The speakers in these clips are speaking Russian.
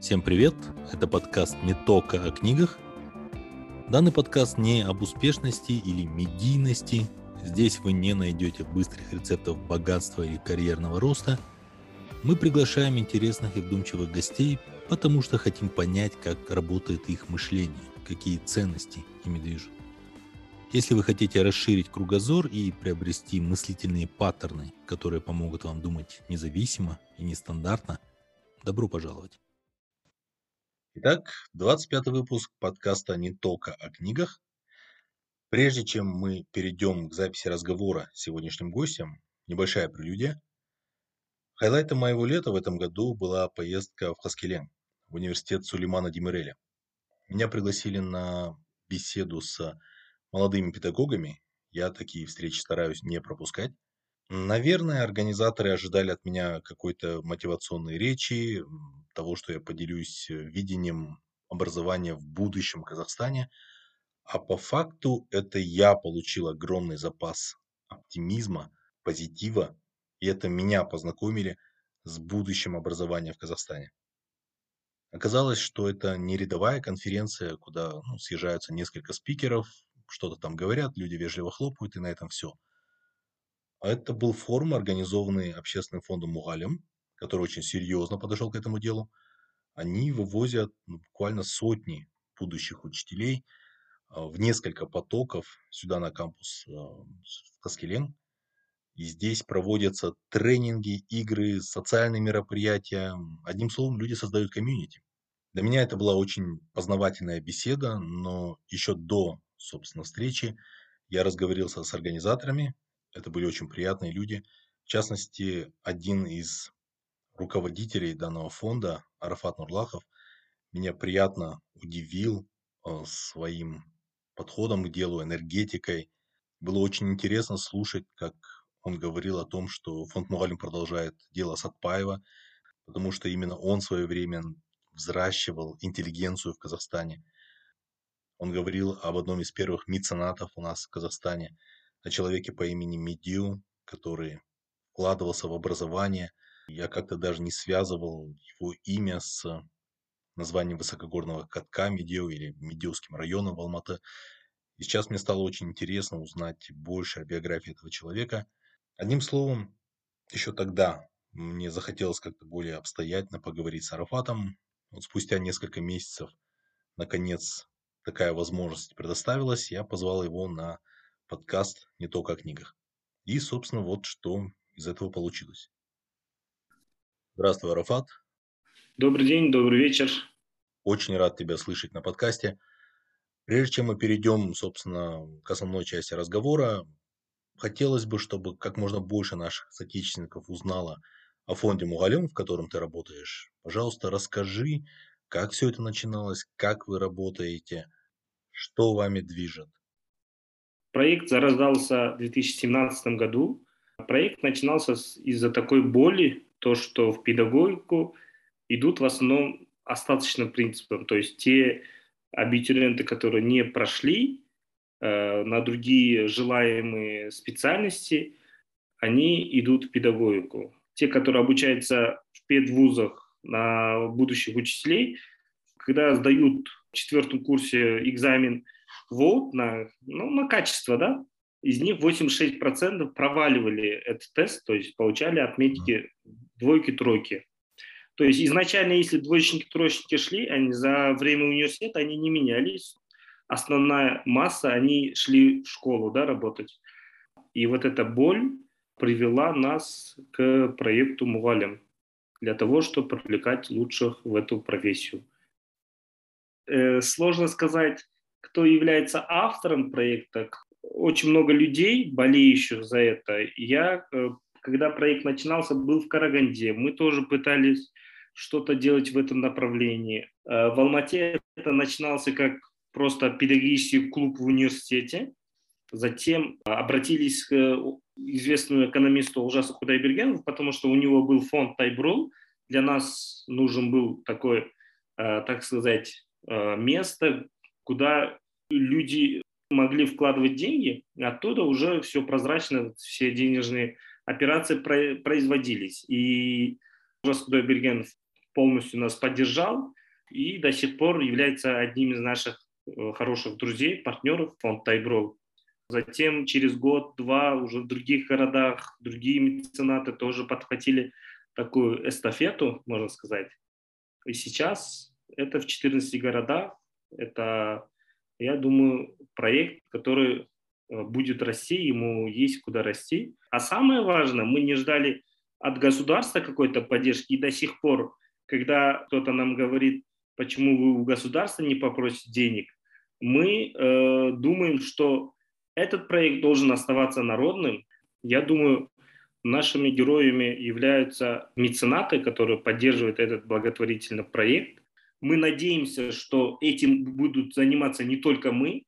Всем привет! Это подкаст не только о книгах. Данный подкаст не об успешности или медийности. Здесь вы не найдете быстрых рецептов богатства или карьерного роста. Мы приглашаем интересных и вдумчивых гостей, потому что хотим понять, как работает их мышление, какие ценности ими движут. Если вы хотите расширить кругозор и приобрести мыслительные паттерны, которые помогут вам думать независимо и нестандартно, добро пожаловать. Итак, 25 выпуск подкаста «Не только о книгах». Прежде чем мы перейдем к записи разговора с сегодняшним гостем, небольшая прелюдия. Хайлайтом моего лета в этом году была поездка в Хаскелен, в университет Сулеймана Демиреля. Меня пригласили на беседу с молодыми педагогами. Я такие встречи стараюсь не пропускать. Наверное, организаторы ожидали от меня какой-то мотивационной речи, того, что я поделюсь э, видением образования в будущем Казахстане. А по факту это я получил огромный запас оптимизма, позитива, и это меня познакомили с будущим образования в Казахстане. Оказалось, что это не рядовая конференция, куда ну, съезжаются несколько спикеров, что-то там говорят, люди вежливо хлопают, и на этом все. А это был форум, организованный общественным фондом Мугалем, который очень серьезно подошел к этому делу. Они вывозят ну, буквально сотни будущих учителей а, в несколько потоков сюда на кампус а, в Каскелен. И здесь проводятся тренинги, игры, социальные мероприятия. Одним словом, люди создают комьюнити. Для меня это была очень познавательная беседа, но еще до собственно, встречи. Я разговорился с организаторами. Это были очень приятные люди. В частности, один из руководителей данного фонда, Арафат Нурлахов, меня приятно удивил э, своим подходом к делу, энергетикой. Было очень интересно слушать, как он говорил о том, что фонд Мугалим продолжает дело Сатпаева, потому что именно он в свое время взращивал интеллигенцию в Казахстане – он говорил об одном из первых меценатов у нас в Казахстане, о человеке по имени Медиу, который вкладывался в образование. Я как-то даже не связывал его имя с названием высокогорного катка Медиу или Медиуским районом в Алматы. И сейчас мне стало очень интересно узнать больше о биографии этого человека. Одним словом, еще тогда мне захотелось как-то более обстоятельно поговорить с Арафатом. Вот спустя несколько месяцев, наконец, такая возможность предоставилась, я позвал его на подкаст «Не только о книгах». И, собственно, вот что из этого получилось. Здравствуй, Арафат. Добрый день, добрый вечер. Очень рад тебя слышать на подкасте. Прежде чем мы перейдем, собственно, к основной части разговора, хотелось бы, чтобы как можно больше наших соотечественников узнало о фонде Мугалем, в котором ты работаешь. Пожалуйста, расскажи, как все это начиналось? Как вы работаете? Что вами движет? Проект зарождался в 2017 году. Проект начинался из-за такой боли, то, что в педагогику идут в основном остаточным принципом. То есть те абитуриенты, которые не прошли э, на другие желаемые специальности, они идут в педагогику. Те, которые обучаются в педвузах на будущих учителей, когда сдают в четвертом курсе экзамен ВОУТ на, ну, на качество, да, из них 86% проваливали этот тест, то есть получали отметки двойки, тройки. То есть изначально, если двоечники, троечники шли, они за время университета они не менялись. Основная масса, они шли в школу да, работать. И вот эта боль привела нас к проекту Мувалем для того, чтобы привлекать лучших в эту профессию. Э, сложно сказать, кто является автором проекта. Очень много людей, болеющих за это. Я, э, когда проект начинался, был в Караганде. Мы тоже пытались что-то делать в этом направлении. Э, в Алмате это начинался как просто педагогический клуб в университете. Затем обратились к известному экономисту Ужаса Кудайбергенову, потому что у него был фонд Тайбрул. Для нас нужен был такой, э, так сказать, э, место, куда люди могли вкладывать деньги, оттуда уже все прозрачно, все денежные операции производились. И Ужас Кудайбергенов полностью нас поддержал и до сих пор является одним из наших э, хороших друзей, партнеров фонд Тайбро. Затем через год-два уже в других городах другие меценаты тоже подхватили такую эстафету, можно сказать. И сейчас это в 14 городах. Это, я думаю, проект, который э, будет расти, ему есть куда расти. А самое важное, мы не ждали от государства какой-то поддержки, и до сих пор, когда кто-то нам говорит, почему вы у государства не попросите денег, мы э, думаем, что этот проект должен оставаться народным. Я думаю, нашими героями являются меценаты, которые поддерживают этот благотворительный проект. Мы надеемся, что этим будут заниматься не только мы.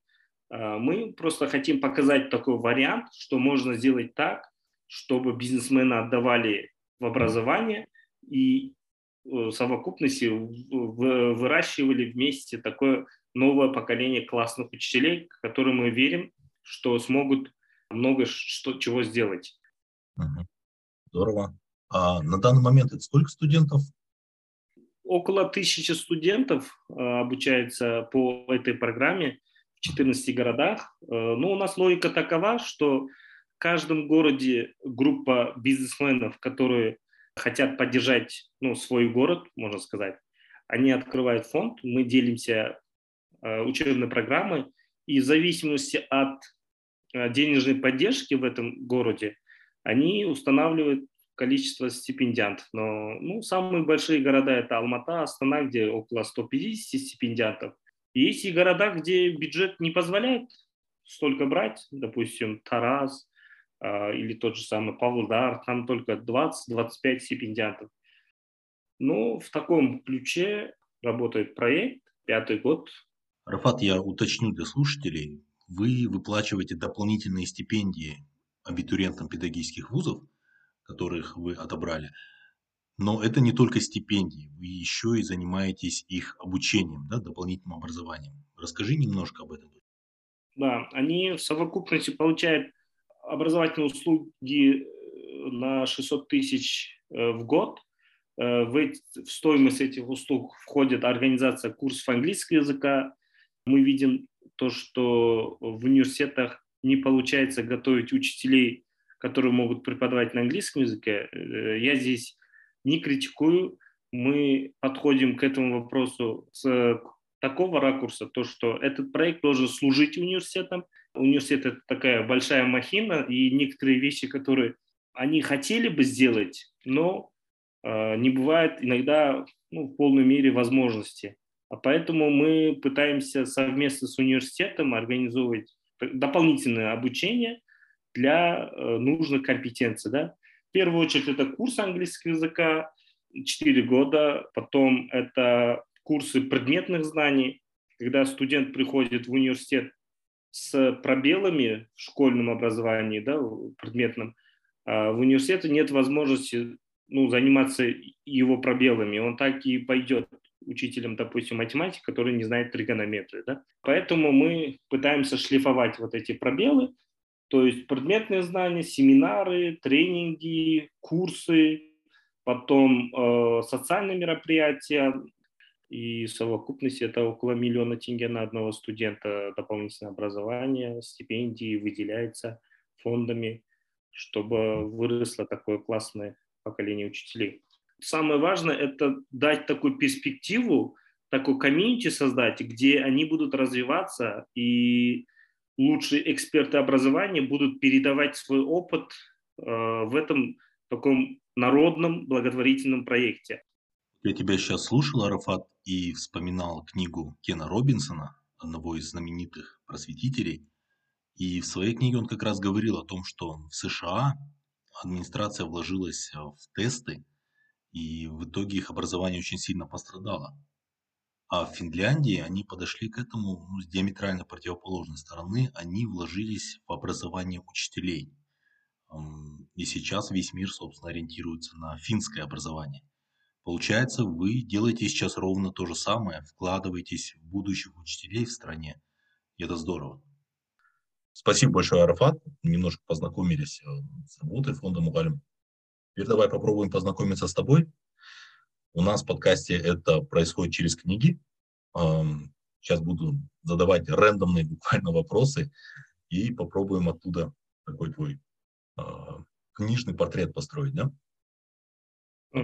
А, мы просто хотим показать такой вариант, что можно сделать так, чтобы бизнесмены отдавали в образование и э, в совокупности выращивали вместе такое новое поколение классных учителей, которым мы верим, что смогут много что, чего сделать. Здорово. А на данный момент это сколько студентов? Около тысячи студентов э, обучается по этой программе в 14 городах. Э, ну, у нас логика такова, что в каждом городе группа бизнесменов, которые хотят поддержать ну, свой город, можно сказать, они открывают фонд, мы делимся э, учебной программой, и в зависимости от денежной поддержки в этом городе они устанавливают количество стипендиантов. Но ну, самые большие города – это Алмата, Астана, где около 150 стипендиантов. И есть и города, где бюджет не позволяет столько брать, допустим, Тарас э, или тот же самый Павлодар, там только 20-25 стипендиантов. Ну, в таком ключе работает проект, пятый год. Рафат, я уточню для слушателей, вы выплачиваете дополнительные стипендии абитуриентам педагогических вузов, которых вы отобрали. Но это не только стипендии, вы еще и занимаетесь их обучением, да, дополнительным образованием. Расскажи немножко об этом. Да, они в совокупности получают образовательные услуги э, на 600 тысяч э, в год. Э, в, стоимость этих услуг входит организация курсов английского языка. Мы видим то, что в университетах не получается готовить учителей, которые могут преподавать на английском языке, э, я здесь не критикую. Мы подходим к этому вопросу с такого ракурса, то, что этот проект должен служить университетам. Университет – это такая большая махина, и некоторые вещи, которые они хотели бы сделать, но э, не бывает иногда ну, в полной мере возможности. А поэтому мы пытаемся совместно с университетом организовывать дополнительное обучение для э, нужных компетенций. Да? В первую очередь это курс английского языка, 4 года, потом это курсы предметных знаний, когда студент приходит в университет с пробелами в школьном образовании, да, предметном, а в университете нет возможности ну, заниматься его пробелами, он так и пойдет учителем, допустим, математики, который не знает тригонометрию. Да? Поэтому мы пытаемся шлифовать вот эти пробелы, то есть предметные знания, семинары, тренинги, курсы, потом э, социальные мероприятия, и в совокупности это около миллиона тенге на одного студента. Дополнительное образование, стипендии выделяется фондами, чтобы выросло такое классное поколение учителей. Самое важное – это дать такую перспективу, такую комьюнити создать, где они будут развиваться, и лучшие эксперты образования будут передавать свой опыт э, в этом таком народном благотворительном проекте. Я тебя сейчас слушал, Арафат, и вспоминал книгу Кена Робинсона, одного из знаменитых просветителей. И в своей книге он как раз говорил о том, что в США администрация вложилась в тесты, и в итоге их образование очень сильно пострадало. А в Финляндии они подошли к этому ну, с диаметрально противоположной стороны. Они вложились в образование учителей. И сейчас весь мир, собственно, ориентируется на финское образование. Получается, вы делаете сейчас ровно то же самое, вкладываетесь в будущих учителей в стране. И это здорово. Спасибо большое, Арафат. Немножко познакомились э, с работой фонда Мугалим. Теперь давай попробуем познакомиться с тобой. У нас в подкасте это происходит через книги. Сейчас буду задавать рандомные буквально вопросы и попробуем оттуда такой твой а, книжный портрет построить, да?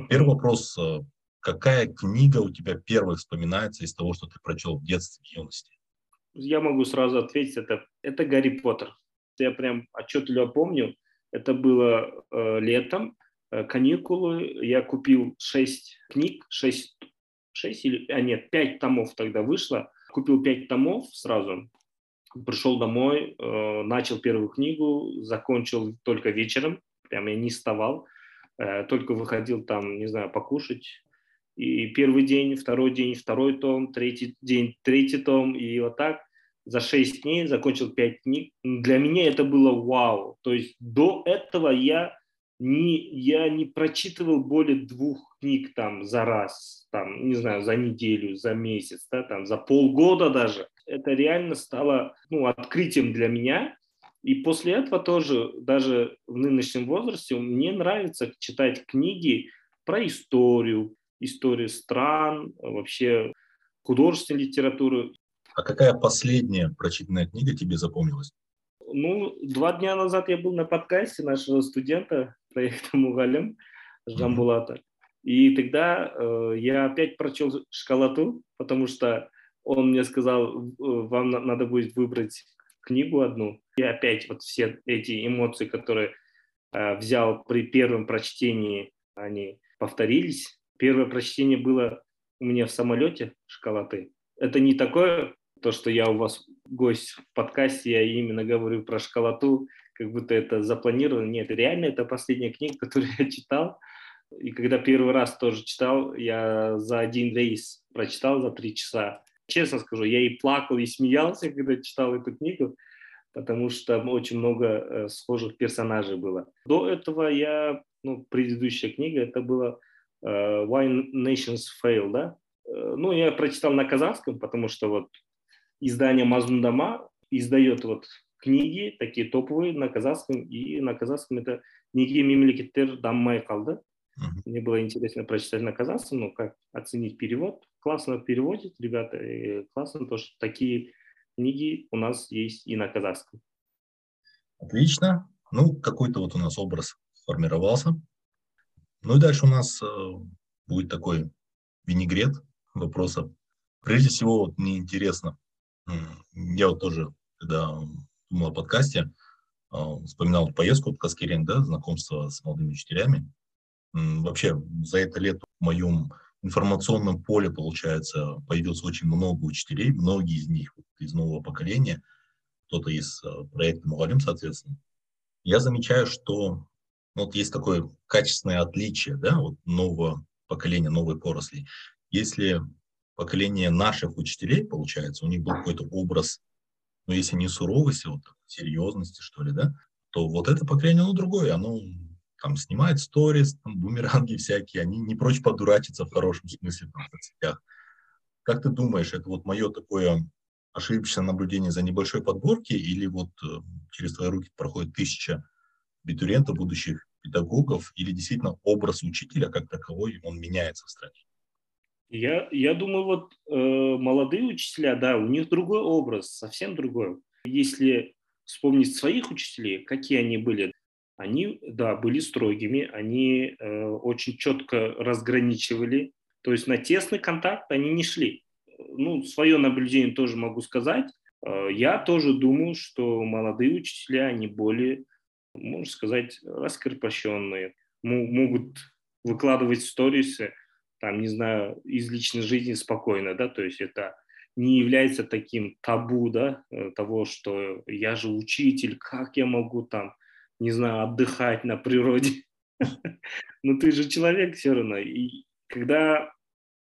Первый вопрос. А, какая книга у тебя первой вспоминается из того, что ты прочел в детстве, в юности? Я могу сразу ответить, это, это Гарри Поттер. Я прям отчетливо помню, это было э, летом, каникулы, я купил шесть книг, шесть, шесть или, а нет, пять томов тогда вышло, купил пять томов сразу, пришел домой, э, начал первую книгу, закончил только вечером, прям я не вставал, э, только выходил там, не знаю, покушать. И первый день, второй день, второй том, третий день, третий том, и вот так за шесть дней закончил пять книг. Для меня это было вау. То есть до этого я не, я не прочитывал более двух книг там за раз, там, не знаю, за неделю, за месяц, да, там, за полгода даже. Это реально стало ну, открытием для меня. И после этого тоже, даже в нынешнем возрасте, мне нравится читать книги про историю, историю стран, вообще художественную литературу. А какая последняя прочитанная книга тебе запомнилась? Ну, два дня назад я был на подкасте нашего студента проекта Мугалим Жамбулата. И тогда э, я опять прочел шкалату, потому что он мне сказал, э, вам надо будет выбрать книгу одну. И опять вот все эти эмоции, которые э, взял при первом прочтении, они повторились. Первое прочтение было у меня в самолете шкалаты. Это не такое, то, что я у вас гость в подкасте, я именно говорю про шкалату, как будто это запланировано. Нет, реально это последняя книга, которую я читал. И когда первый раз тоже читал, я за один рейс прочитал за три часа. Честно скажу, я и плакал, и смеялся, когда читал эту книгу, потому что очень много э, схожих персонажей было. До этого я, ну, предыдущая книга, это была э, Why Nations Fail, да? Э, ну, я прочитал на казахском, потому что вот издание Мазмундама издает вот книги, такие топовые на казахском, и на казахском это неге мемлекеттер даммай қалды. Мне было интересно прочитать на казахском, но как оценить перевод. Классно переводит, ребята, классно то, что такие книги у нас есть и на казахском. Отлично. Ну, какой-то вот у нас образ сформировался. Ну и дальше у нас э, будет такой винегрет вопросов. Прежде всего, вот мне интересно, я вот тоже, когда думал о подкасте, а, вспоминал поездку в Каскерен, да, знакомство с молодыми учителями. Вообще, за это лето в моем информационном поле, получается, появилось очень много учителей, многие из них из нового поколения, кто-то из а, проекта Мугалим, соответственно. Я замечаю, что ну, вот есть такое качественное отличие да, вот нового поколения, новой поросли. Если поколение наших учителей, получается, у них был какой-то образ, ну, если не суровости, вот серьезности, что ли, да, то вот это поколение, оно другое, оно там снимает сторис, там, бумеранги всякие, они не прочь подурачиться в хорошем смысле там, в соцсетях. Как ты думаешь, это вот мое такое ошибочное наблюдение за небольшой подборки или вот э, через твои руки проходит тысяча абитуриентов, будущих педагогов, или действительно образ учителя как таковой, он меняется в стране? Я, я думаю, вот э, молодые учителя, да, у них другой образ, совсем другой. Если вспомнить своих учителей, какие они были, они, да, были строгими, они э, очень четко разграничивали, то есть на тесный контакт они не шли. Ну, свое наблюдение тоже могу сказать. Э, я тоже думаю, что молодые учителя, они более, можно сказать, раскрепощенные, могут выкладывать сторисы, там, не знаю, из личной жизни спокойно, да, то есть это не является таким табу, да, э, того, что я же учитель, как я могу там, не знаю, отдыхать на природе. Но ты же человек все равно. И когда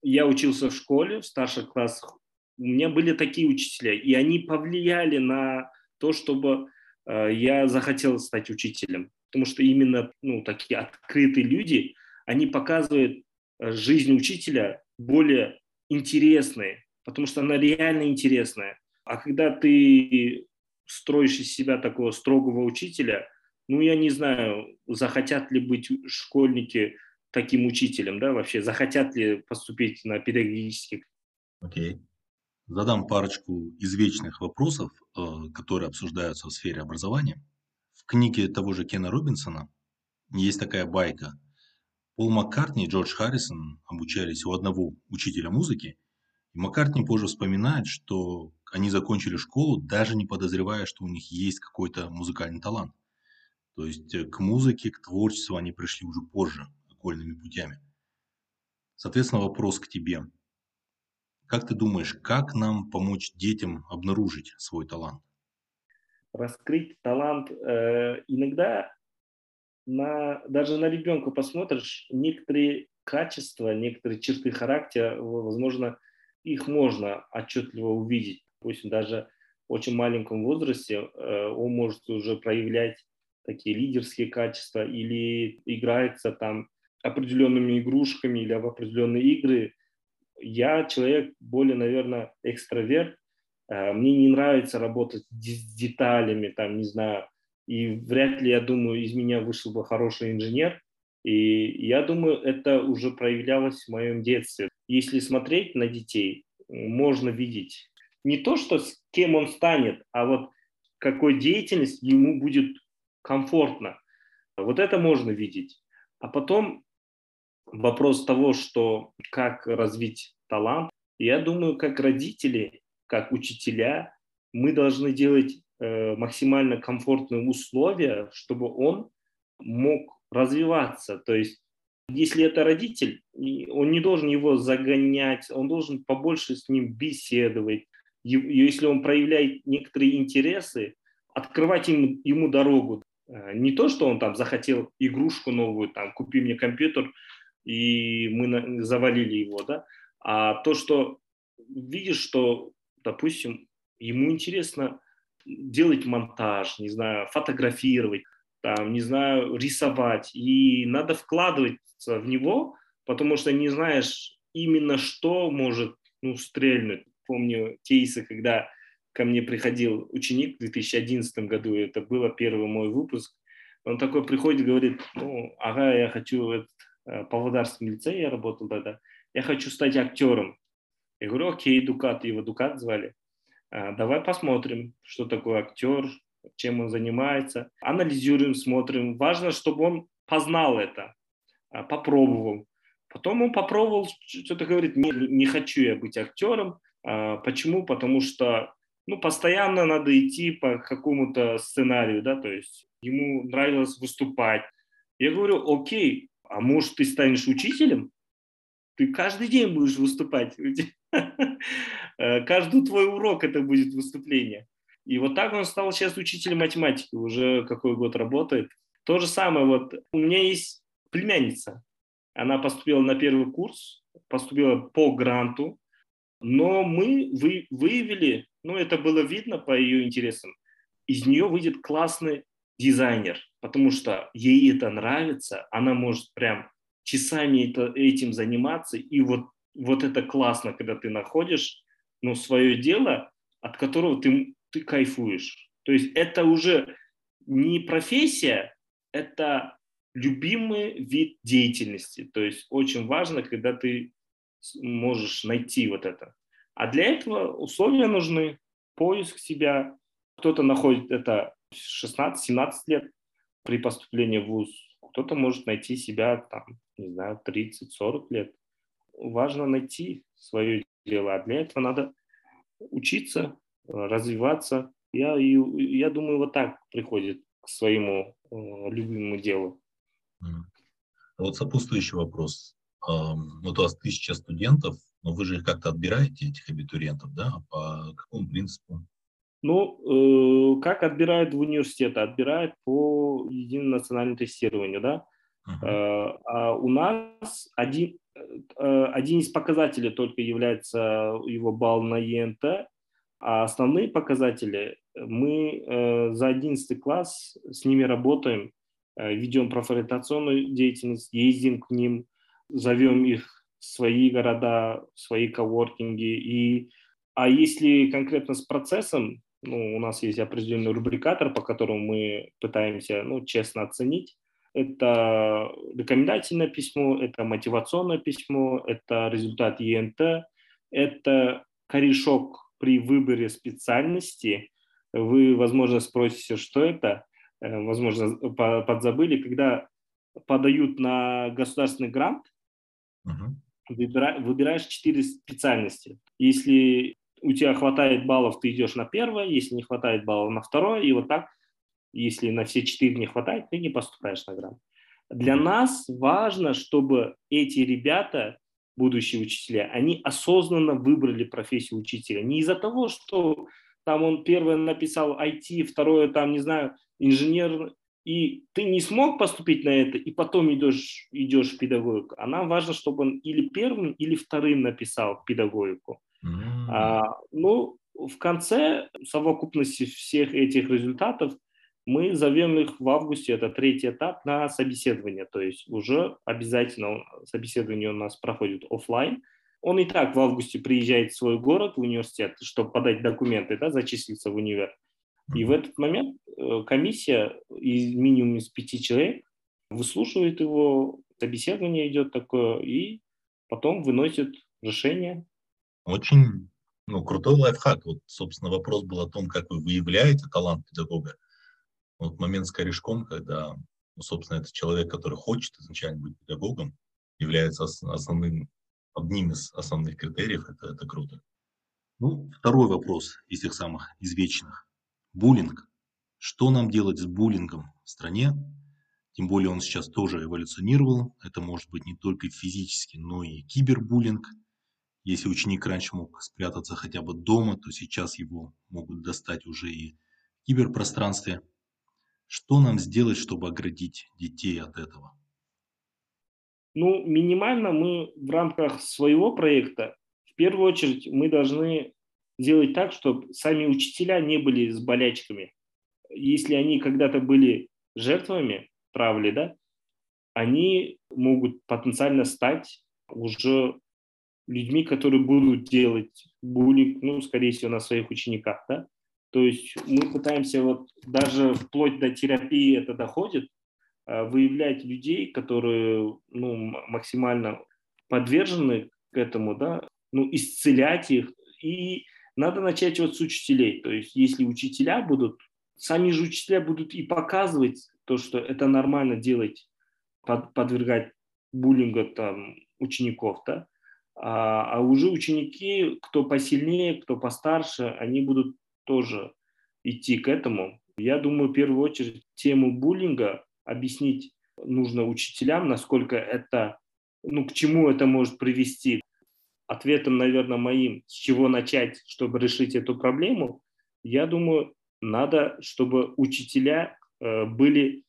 я учился в школе, в старших классах, у меня были такие учителя, и они повлияли на то, чтобы э, я захотел стать учителем. Потому что именно ну, такие открытые люди, они показывают жизнь учителя более интересной, потому что она реально интересная. А когда ты строишь из себя такого строгого учителя, ну, я не знаю, захотят ли быть школьники таким учителем, да, вообще захотят ли поступить на педагогический. Окей. Задам парочку извечных вопросов, э, которые обсуждаются в сфере образования. В книге того же Кена Робинсона есть такая байка. Пол Маккартни и Джордж Харрисон обучались у одного учителя музыки, и Маккартни позже вспоминает, что они закончили школу, даже не подозревая, что у них есть какой-то музыкальный талант. То есть э, к музыке, к творчеству они пришли уже позже, окольными путями. Соответственно, вопрос к тебе. Как ты думаешь, как нам помочь детям обнаружить свой талант? Раскрыть талант э, иногда на, даже на ребенка посмотришь, некоторые качества, некоторые черты характера, возможно, их можно отчетливо увидеть. Пусть даже в очень маленьком возрасте э, он может уже проявлять такие лидерские качества или играется там определенными игрушками или в определенные игры. Я человек более, наверное, экстраверт. Э, мне не нравится работать с деталями, там, не знаю, и вряд ли, я думаю, из меня вышел бы хороший инженер. И я думаю, это уже проявлялось в моем детстве. Если смотреть на детей, можно видеть не то, что с кем он станет, а вот какой деятельность ему будет комфортно. Вот это можно видеть. А потом вопрос того, что как развить талант. Я думаю, как родители, как учителя, мы должны делать максимально комфортные условия, чтобы он мог развиваться. То есть, если это родитель, он не должен его загонять, он должен побольше с ним беседовать. Если он проявляет некоторые интересы, открывать ему, ему дорогу. Э, не то, что он там захотел игрушку новую, там, купи мне компьютер, и мы завалили его, да, а то, что видишь, что, допустим, ему интересно делать монтаж, не знаю, фотографировать, там, не знаю, рисовать, и надо вкладываться в него, потому что не знаешь именно что может ну, стрельнуть. Помню кейсы, когда ко мне приходил ученик в 2011 году, это было первый мой выпуск, он такой приходит, говорит, ну, ага, я хочу, этот, э, Павлодарском лицее я работал тогда, я хочу стать актером. Я говорю, окей, Дукат, его Дукат звали. А, давай посмотрим, что такое актер, чем он занимается. Анализируем, смотрим. Важно, чтобы он познал это, а, попробовал. Потом он попробовал, что-то говорит, не, не хочу я быть актером. А, почему? Потому что ну, постоянно надо идти по какому-то сценарию, да, то есть ему нравилось выступать. Я говорю, окей, а может ты станешь учителем? Ты каждый день будешь выступать. Э, каждый твой урок это будет выступление. И вот так он стал сейчас учителем математики, уже какой год работает. То же самое, вот у меня есть племянница. Она поступила на первый курс, поступила по гранту, но мы вы, выявили, ну это было видно по ее интересам, из нее выйдет классный дизайнер, потому что ей это нравится, она может прям часами это, этим заниматься, и вот, вот это классно, когда ты находишь ну, свое дело, от которого ты, ты кайфуешь. То есть это уже не профессия, это любимый вид деятельности. То есть очень важно, когда ты можешь найти вот это. А для этого условия нужны, поиск себя. Кто-то находит это в 16-17 лет при поступлении в ВУЗ, кто-то может найти себя там, не знаю, 30-40 лет. Важно найти свое дело, а для этого надо учиться, развиваться. Я, я думаю, вот так приходит к своему э, любимому делу. Вот сопутствующий вопрос. Вот у вас тысяча студентов, но вы же как-то отбираете этих абитуриентов, да? По какому принципу? Ну, э, как отбирают в университете? Отбирают по единому национальному тестированию, да? Uh-huh. Э, а у нас один, э, один из показателей только является его балл на ЕНТ, а основные показатели мы э, за 11 класс с ними работаем, э, ведем профориентационную деятельность, ездим к ним, зовем их в свои города, в свои коворкинги. И, а если конкретно с процессом, ну, у нас есть определенный рубрикатор, по которому мы пытаемся ну, честно оценить, это рекомендательное письмо, это мотивационное письмо, это результат ЕНТ, это корешок при выборе специальности. Вы, возможно, спросите, что это, э, возможно, подзабыли, когда подают на государственный грант, uh-huh. выбираешь четыре специальности. Если у тебя хватает баллов, ты идешь на первое, если не хватает баллов, на второе, и вот так если на все четыре не хватает, ты не поступаешь на грант. Для нас важно, чтобы эти ребята, будущие учителя, они осознанно выбрали профессию учителя. Не из-за того, что там он первое написал IT, второе там, не знаю, инженер, и ты не смог поступить на это, и потом идешь, идешь в педагогику. А нам важно, чтобы он или первым, или вторым написал педагогику. Mm-hmm. А, ну, в конце совокупности всех этих результатов – мы зовем их в августе, это третий этап, на собеседование. То есть уже обязательно собеседование у нас проходит офлайн. Он и так в августе приезжает в свой город, в университет, чтобы подать документы, да, зачислиться в универ. И в этот момент э, комиссия из минимум из пяти человек выслушивает его, собеседование идет такое, и потом выносит решение. Очень ну, крутой лайфхак. Вот, собственно, вопрос был о том, как вы выявляете талант педагога. Вот момент с корешком, когда, ну, собственно, это человек, который хочет изначально быть педагогом, является основным, одним из основных критериев, это, это круто. Ну, второй вопрос из тех самых извечных. Буллинг. Что нам делать с буллингом в стране? Тем более он сейчас тоже эволюционировал. Это может быть не только физический, но и кибербуллинг. Если ученик раньше мог спрятаться хотя бы дома, то сейчас его могут достать уже и в киберпространстве. Что нам сделать, чтобы оградить детей от этого? Ну, минимально мы в рамках своего проекта, в первую очередь, мы должны сделать так, чтобы сами учителя не были с болячками. Если они когда-то были жертвами травли, да, они могут потенциально стать уже людьми, которые будут делать буллинг, ну, скорее всего, на своих учениках, да. То есть мы пытаемся вот даже вплоть до терапии это доходит, э, выявлять людей, которые ну, максимально подвержены к этому, да, ну, исцелять их. И надо начать вот с учителей. То есть если учителя будут, сами же учителя будут и показывать то, что это нормально делать, под, подвергать буллинга там учеников, да, а, а уже ученики, кто посильнее, кто постарше, они будут тоже идти к этому. Я думаю, в первую очередь тему буллинга объяснить нужно учителям, насколько это, ну, к чему это может привести. Ответом, наверное, моим, с чего начать, чтобы решить эту проблему, я думаю, надо, чтобы учителя э, были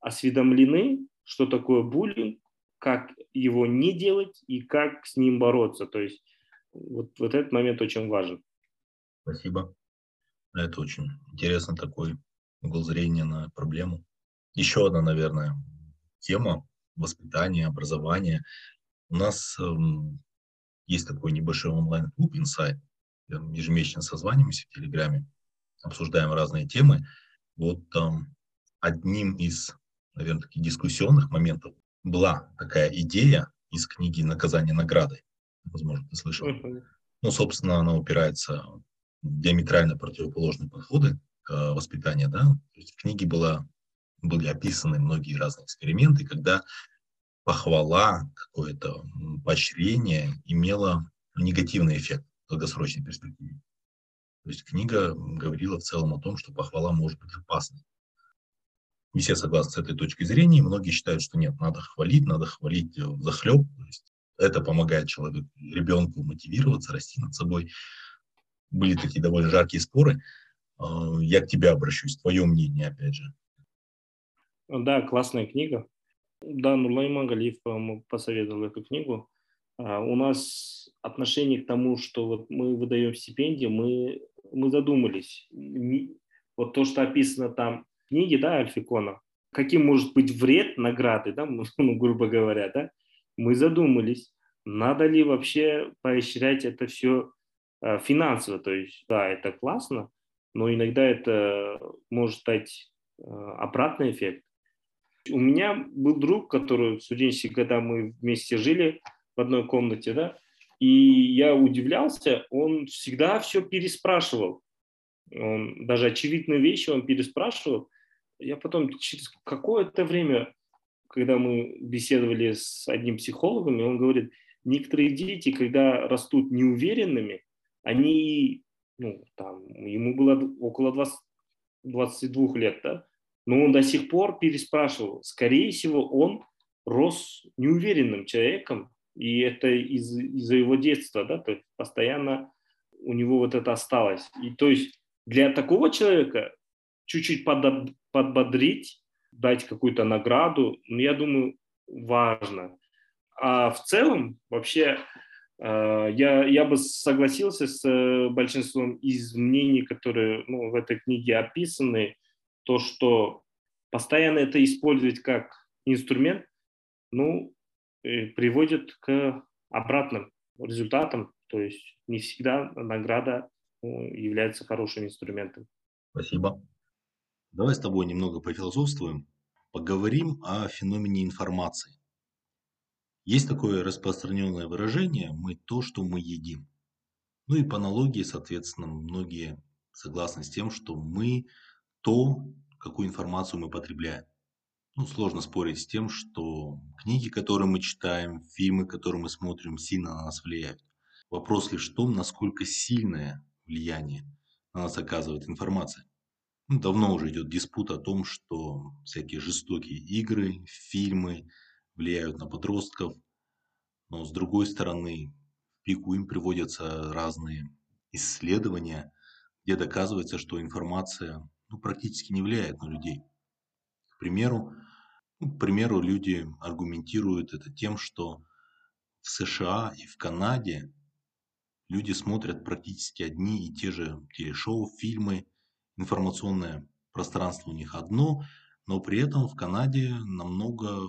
осведомлены, что такое буллинг, как его не делать и как с ним бороться. То есть вот, вот этот момент очень важен. Спасибо. Это очень интересный такой угол зрения на проблему. Еще одна, наверное, тема воспитания, образования. У нас эм, есть такой небольшой онлайн-клуб Insight. Ежемесячно созваниваемся в Телеграме, обсуждаем разные темы. Вот там одним из, наверное, таких дискуссионных моментов была такая идея из книги «Наказание наградой». Возможно, ты слышал. Ну, собственно, она упирается диаметрально противоположные подходы к э, воспитанию, да. То есть в книге была, были описаны многие разные эксперименты, когда похвала, какое-то поощрение имело негативный эффект в долгосрочной перспективе. То есть книга говорила в целом о том, что похвала может быть опасной. Не все согласны с этой точкой зрения, многие считают, что нет, надо хвалить, надо хвалить в захлеб. То есть это помогает человеку, ребенку мотивироваться, расти над собой были такие довольно жаркие споры. А, я к тебе обращусь, твое мнение, опять же. Да, классная книга. Да, Нурлан Магалиев посоветовал эту книгу. А, у нас отношение к тому, что вот мы выдаем стипендии, мы, мы задумались. Вот то, что описано там в книге, да, Альфикона, каким может быть вред награды, да, ну, грубо говоря, да, мы задумались, надо ли вообще поощрять это все финансово, то есть, да, это классно, но иногда это может дать э, обратный эффект. У меня был друг, который в студенчестве, когда мы вместе жили в одной комнате, да, и я удивлялся, он всегда все переспрашивал. Он, даже очевидные вещи он переспрашивал. Я потом через какое-то время, когда мы беседовали с одним психологом, он говорит, некоторые дети, когда растут неуверенными, они, ну, там, ему было около 20, 22 лет, да, но он до сих пор переспрашивал. Скорее всего, он рос неуверенным человеком, и это из, из-за его детства, да, то есть постоянно у него вот это осталось. И то есть для такого человека чуть-чуть подоб, подбодрить, дать какую-то награду, ну, я думаю, важно. А в целом, вообще, я, я бы согласился с э, большинством из мнений, которые ну, в этой книге описаны, то, что постоянно это использовать как инструмент, ну, приводит к обратным результатам, то есть не всегда награда ну, является хорошим инструментом. Спасибо. Давай с тобой немного пофилософствуем, поговорим о феномене информации. Есть такое распространенное выражение «мы то, что мы едим». Ну и по аналогии, соответственно, многие согласны с тем, что мы то, какую информацию мы потребляем. Ну, сложно спорить с тем, что книги, которые мы читаем, фильмы, которые мы смотрим, сильно на нас влияют. Вопрос лишь в том, насколько сильное влияние на нас оказывает информация. Ну, давно уже идет диспут о том, что всякие жестокие игры, фильмы влияют на подростков, но с другой стороны, в пику им приводятся разные исследования, где доказывается, что информация ну, практически не влияет на людей. К примеру, ну, к примеру, люди аргументируют это тем, что в США и в Канаде люди смотрят практически одни и те же телешоу, фильмы, информационное пространство у них одно, но при этом в Канаде намного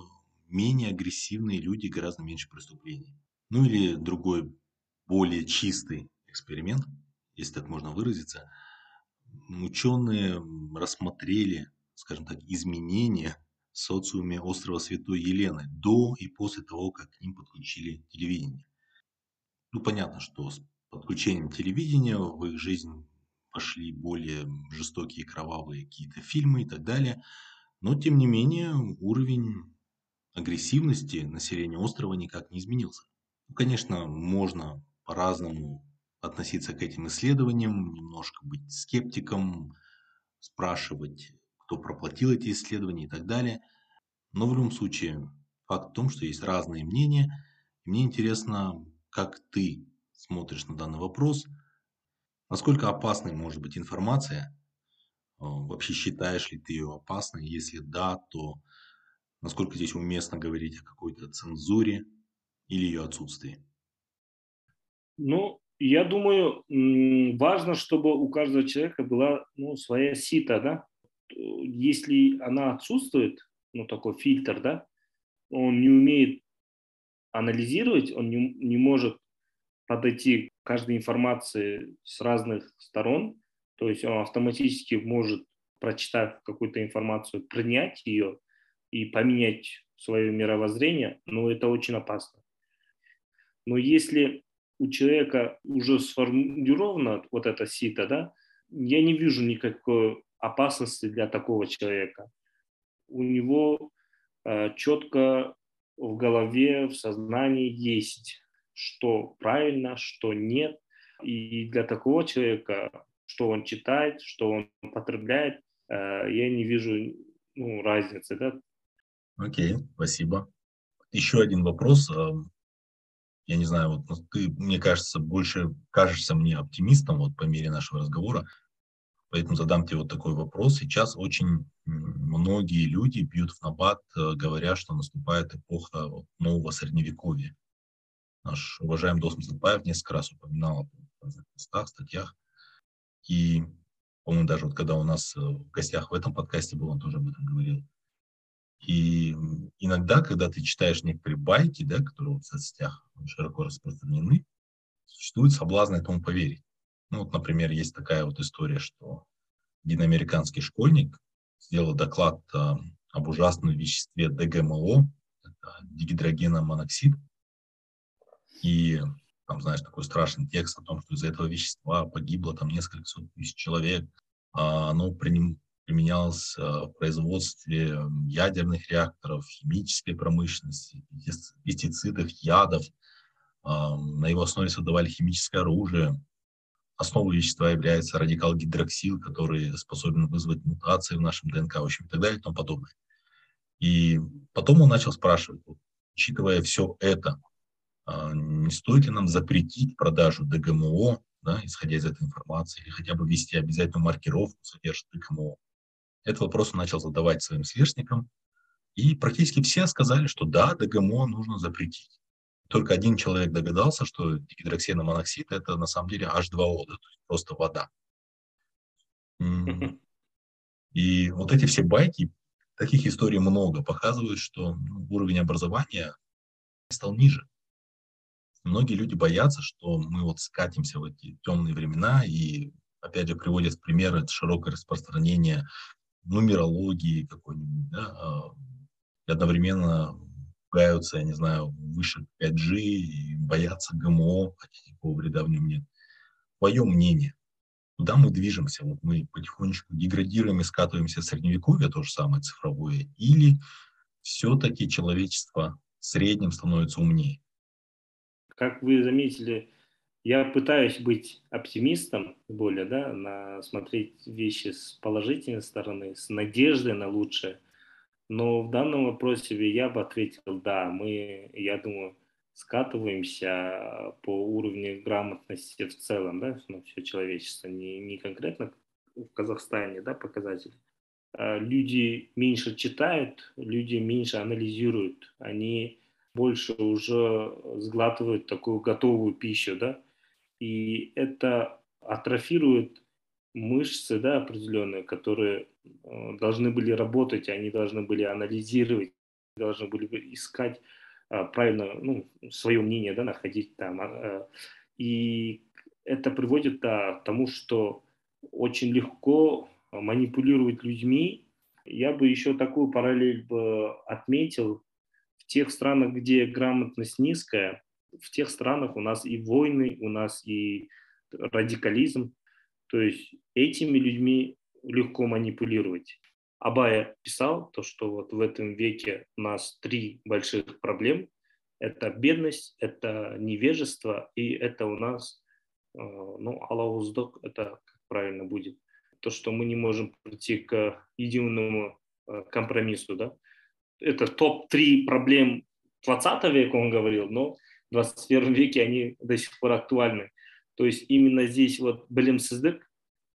менее агрессивные люди, гораздо меньше преступлений. Ну или другой, более чистый эксперимент, если так можно выразиться. Ученые рассмотрели, скажем так, изменения в социуме острова Святой Елены до и после того, как к ним подключили телевидение. Ну, понятно, что с подключением телевидения в их жизнь пошли более жестокие, кровавые какие-то фильмы и так далее. Но, тем не менее, уровень агрессивности населения острова никак не изменился. Ну, конечно, можно по-разному относиться к этим исследованиям, немножко быть скептиком, спрашивать, кто проплатил эти исследования и так далее. Но в любом случае, факт в том, что есть разные мнения. И мне интересно, как ты смотришь на данный вопрос, насколько опасной может быть информация, а, вообще считаешь ли ты ее опасной, если да, то насколько здесь уместно говорить о какой-то цензуре или ее отсутствии? Ну, я думаю, важно, чтобы у каждого человека была ну, своя сита, да. Если она отсутствует, ну, такой фильтр, да, он не умеет анализировать, он не, не может подойти к каждой информации с разных сторон, то есть он автоматически может, прочитав какую-то информацию, принять ее и поменять свое мировоззрение, но это очень опасно. Но если у человека уже сформулировано вот это сито, да, я не вижу никакой опасности для такого человека. У него э, четко в голове, в сознании есть, что правильно, что нет. И для такого человека, что он читает, что он потребляет, э, я не вижу ну, разницы. Да? Окей, спасибо. Еще один вопрос. Я не знаю, вот ну, ты, мне кажется, больше кажешься мне оптимистом вот по мере нашего разговора, поэтому задам тебе вот такой вопрос. Сейчас очень многие люди бьют в набат, э, говоря, что наступает эпоха нового средневековья. Наш уважаемый Досм Сатпаев несколько раз упоминал разных постах, статьях. И, по-моему, даже вот когда у нас э, в гостях в этом подкасте был, он тоже об этом говорил. И иногда, когда ты читаешь некоторые байки, да, которые в соцсетях широко распространены, существует соблазн этому поверить. Ну, вот, например, есть такая вот история, что один американский школьник сделал доклад о, об ужасном веществе ДГМО, это дигидрогеномоноксид. И там, знаешь, такой страшный текст о том, что из-за этого вещества погибло там несколько сот тысяч человек. А оно применялось в производстве ядерных реакторов, химической промышленности, пестицидов, ядов. На его основе создавали химическое оружие. Основой вещества является радикал гидроксил, который способен вызвать мутации в нашем ДНК, в общем, и так далее и тому подобное. И потом он начал спрашивать, учитывая все это, а, не стоит ли нам запретить продажу ДГМО, да, исходя из этой информации, или хотя бы ввести обязательную маркировку, содержит ДГМО. Этот вопрос он начал задавать своим сверстникам, и практически все сказали, что да, ДГМО нужно запретить. Только один человек догадался, что дигидроксеномоноксид – это на самом деле H2O, да, то есть просто вода. И вот эти все байки, таких историй много, показывают, что ну, уровень образования стал ниже. Многие люди боятся, что мы вот скатимся в эти темные времена и, опять же, приводят примеры широкое распространение нумерологии какой-нибудь, да, а, и одновременно пугаются, я не знаю, выше 5G и боятся ГМО, хотя никакого вреда в нем нет. Твое мнение, куда мы движемся? Вот мы потихонечку деградируем и скатываемся в средневековье, то же самое цифровое, или все-таки человечество в среднем становится умнее? Как вы заметили, я пытаюсь быть оптимистом, более, да, на, смотреть вещи с положительной стороны, с надеждой на лучшее. Но в данном вопросе я бы ответил, да, мы, я думаю, скатываемся по уровню грамотности в целом, да, на все человечество, не, не конкретно в Казахстане, да, показатель. А люди меньше читают, люди меньше анализируют, они больше уже сглатывают такую готовую пищу, да, и это атрофирует мышцы, да, определенные, которые э, должны были работать, они должны были анализировать, должны были искать э, правильно, ну, свое мнение, да, находить там. Э, и это приводит к тому, что очень легко манипулировать людьми. Я бы еще такую параллель бы отметил, в тех странах, где грамотность низкая, в тех странах у нас и войны, у нас и радикализм. То есть этими людьми легко манипулировать. Абая писал то, что вот в этом веке у нас три больших проблем. Это бедность, это невежество и это у нас, э, ну, Аллахуздок, это как правильно будет, то, что мы не можем прийти к единому э, компромиссу, да, это топ-3 проблем 20 века, он говорил, но 21 веке они до сих пор актуальны. То есть именно здесь вот білімсіздік,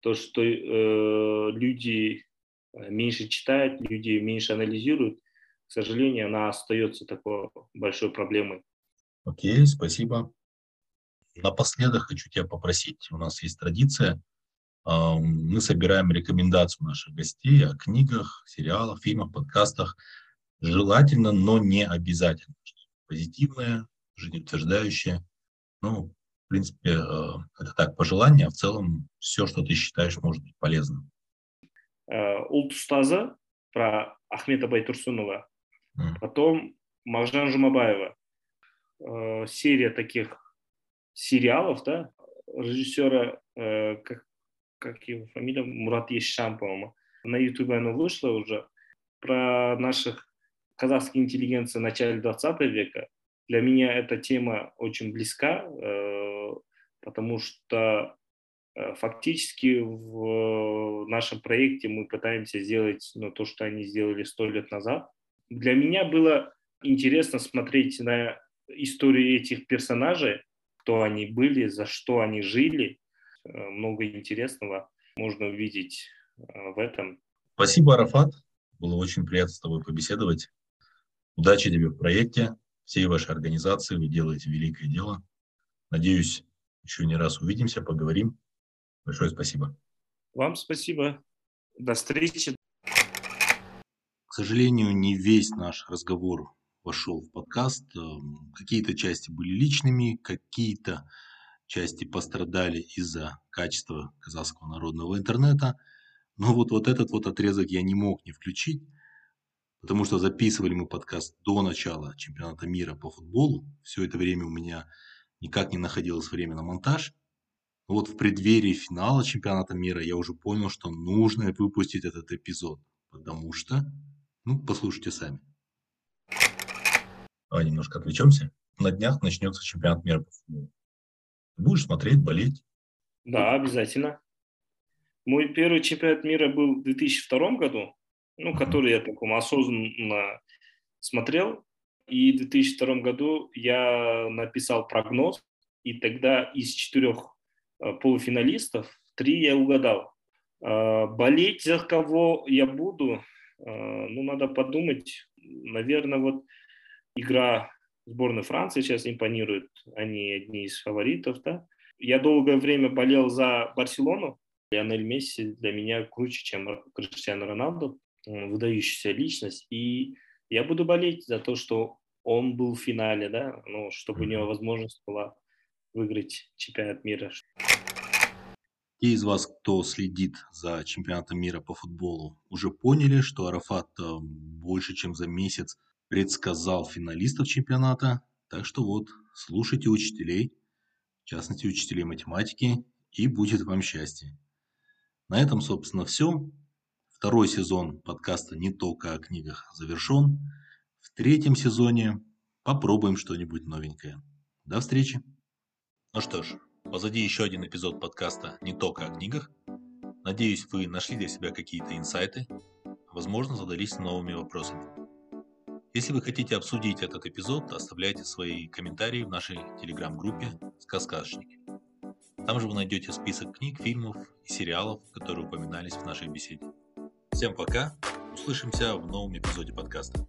то, что э, люди э, меньше читают, люди меньше анализируют, к сожалению, она остается такой большой проблемой. Окей, okay, спасибо. Напоследок хочу тебя попросить, у нас есть традиция, мы собираем рекомендации наших гостей о книгах, сериалах, фильмах, подкастах – желательно, но не обязательно. Позитивное, жизнеутверждающее. Ну, в принципе, э, это так, пожелание, а в целом все, что ты считаешь, может быть полезным. Э, ұстазы про Ахмета Байтурсунова, mm. потом Мағжан Жумабаева. Э, серия таких сериалов, да, режиссера, как, как его фамилия, Мурат Ещам, по-моему. На Ютубе оно вышло уже, про наших казахской интеллигенции в начале 20 века, для меня эта тема очень близка, э, потому что э, фактически в нашем проекте мы пытаемся сделать ну, то, что они сделали сто лет назад. Для меня было интересно смотреть на историю этих персонажей, кто они были, за что они жили. Э, много интересного можно увидеть в этом. Спасибо, Арафат. Было очень приятно с тобой побеседовать. Удачи тебе в проекте, всей вашей организации, вы делаете великое дело. Надеюсь, еще не раз увидимся, поговорим. Большое спасибо. Вам спасибо. До встречи. К сожалению, не весь наш разговор вошел в подкаст. Эм, какие-то части были личными, какие-то части пострадали из-за качества казахского народного интернета. Но вот, вот этот вот отрезок я не мог не включить, потому что записывали мы подкаст до начала чемпионата мира по футболу. Все это время у меня никак не находилось время на монтаж. Вот в преддверии финала чемпионата мира я уже понял, что нужно выпустить этот эпизод, потому что, ну, послушайте сами. Давай немножко отвлечемся. На днях начнется чемпионат мира по футболу. Будешь смотреть, болеть? Да, обязательно. Мой первый чемпионат мира был в 2002 году, ну, который я таком осознанно смотрел. И в 2002 году я написал прогноз, и тогда из четырех э, полуфиналистов три я угадал. Э, болеть за кого я буду, э, ну, надо подумать. Наверное, вот игра сборной Франции сейчас импонирует. Они одни из фаворитов, да. Я долгое время болел за Барселону. Лионель Месси для меня круче, чем Криштиано Роналду. Выдающаяся личность. И я буду болеть за то, что он был в финале, да, ну, чтобы у него возможность была выиграть чемпионат мира. Те из вас, кто следит за чемпионатом мира по футболу, уже поняли, что Арафат э, больше, чем за месяц предсказал финалистов чемпионата. Так что вот, слушайте учителей, в частности учителей математики, и будет вам счастье. На этом, собственно, все. Второй сезон подкаста «Не только о книгах» завершен. В третьем сезоне попробуем что-нибудь новенькое. До встречи! Ну что ж, позади еще один эпизод подкаста «Не только о книгах». Надеюсь, вы нашли для себя какие-то инсайты, возможно, задались новыми вопросами. Если вы хотите обсудить этот эпизод, оставляйте свои комментарии в нашей телеграм-группе «Сказкашники». Там же вы найдете список книг, фильмов и сериалов, которые упоминались в нашей беседе. Всем пока, услышимся в новом эпизоде подкаста.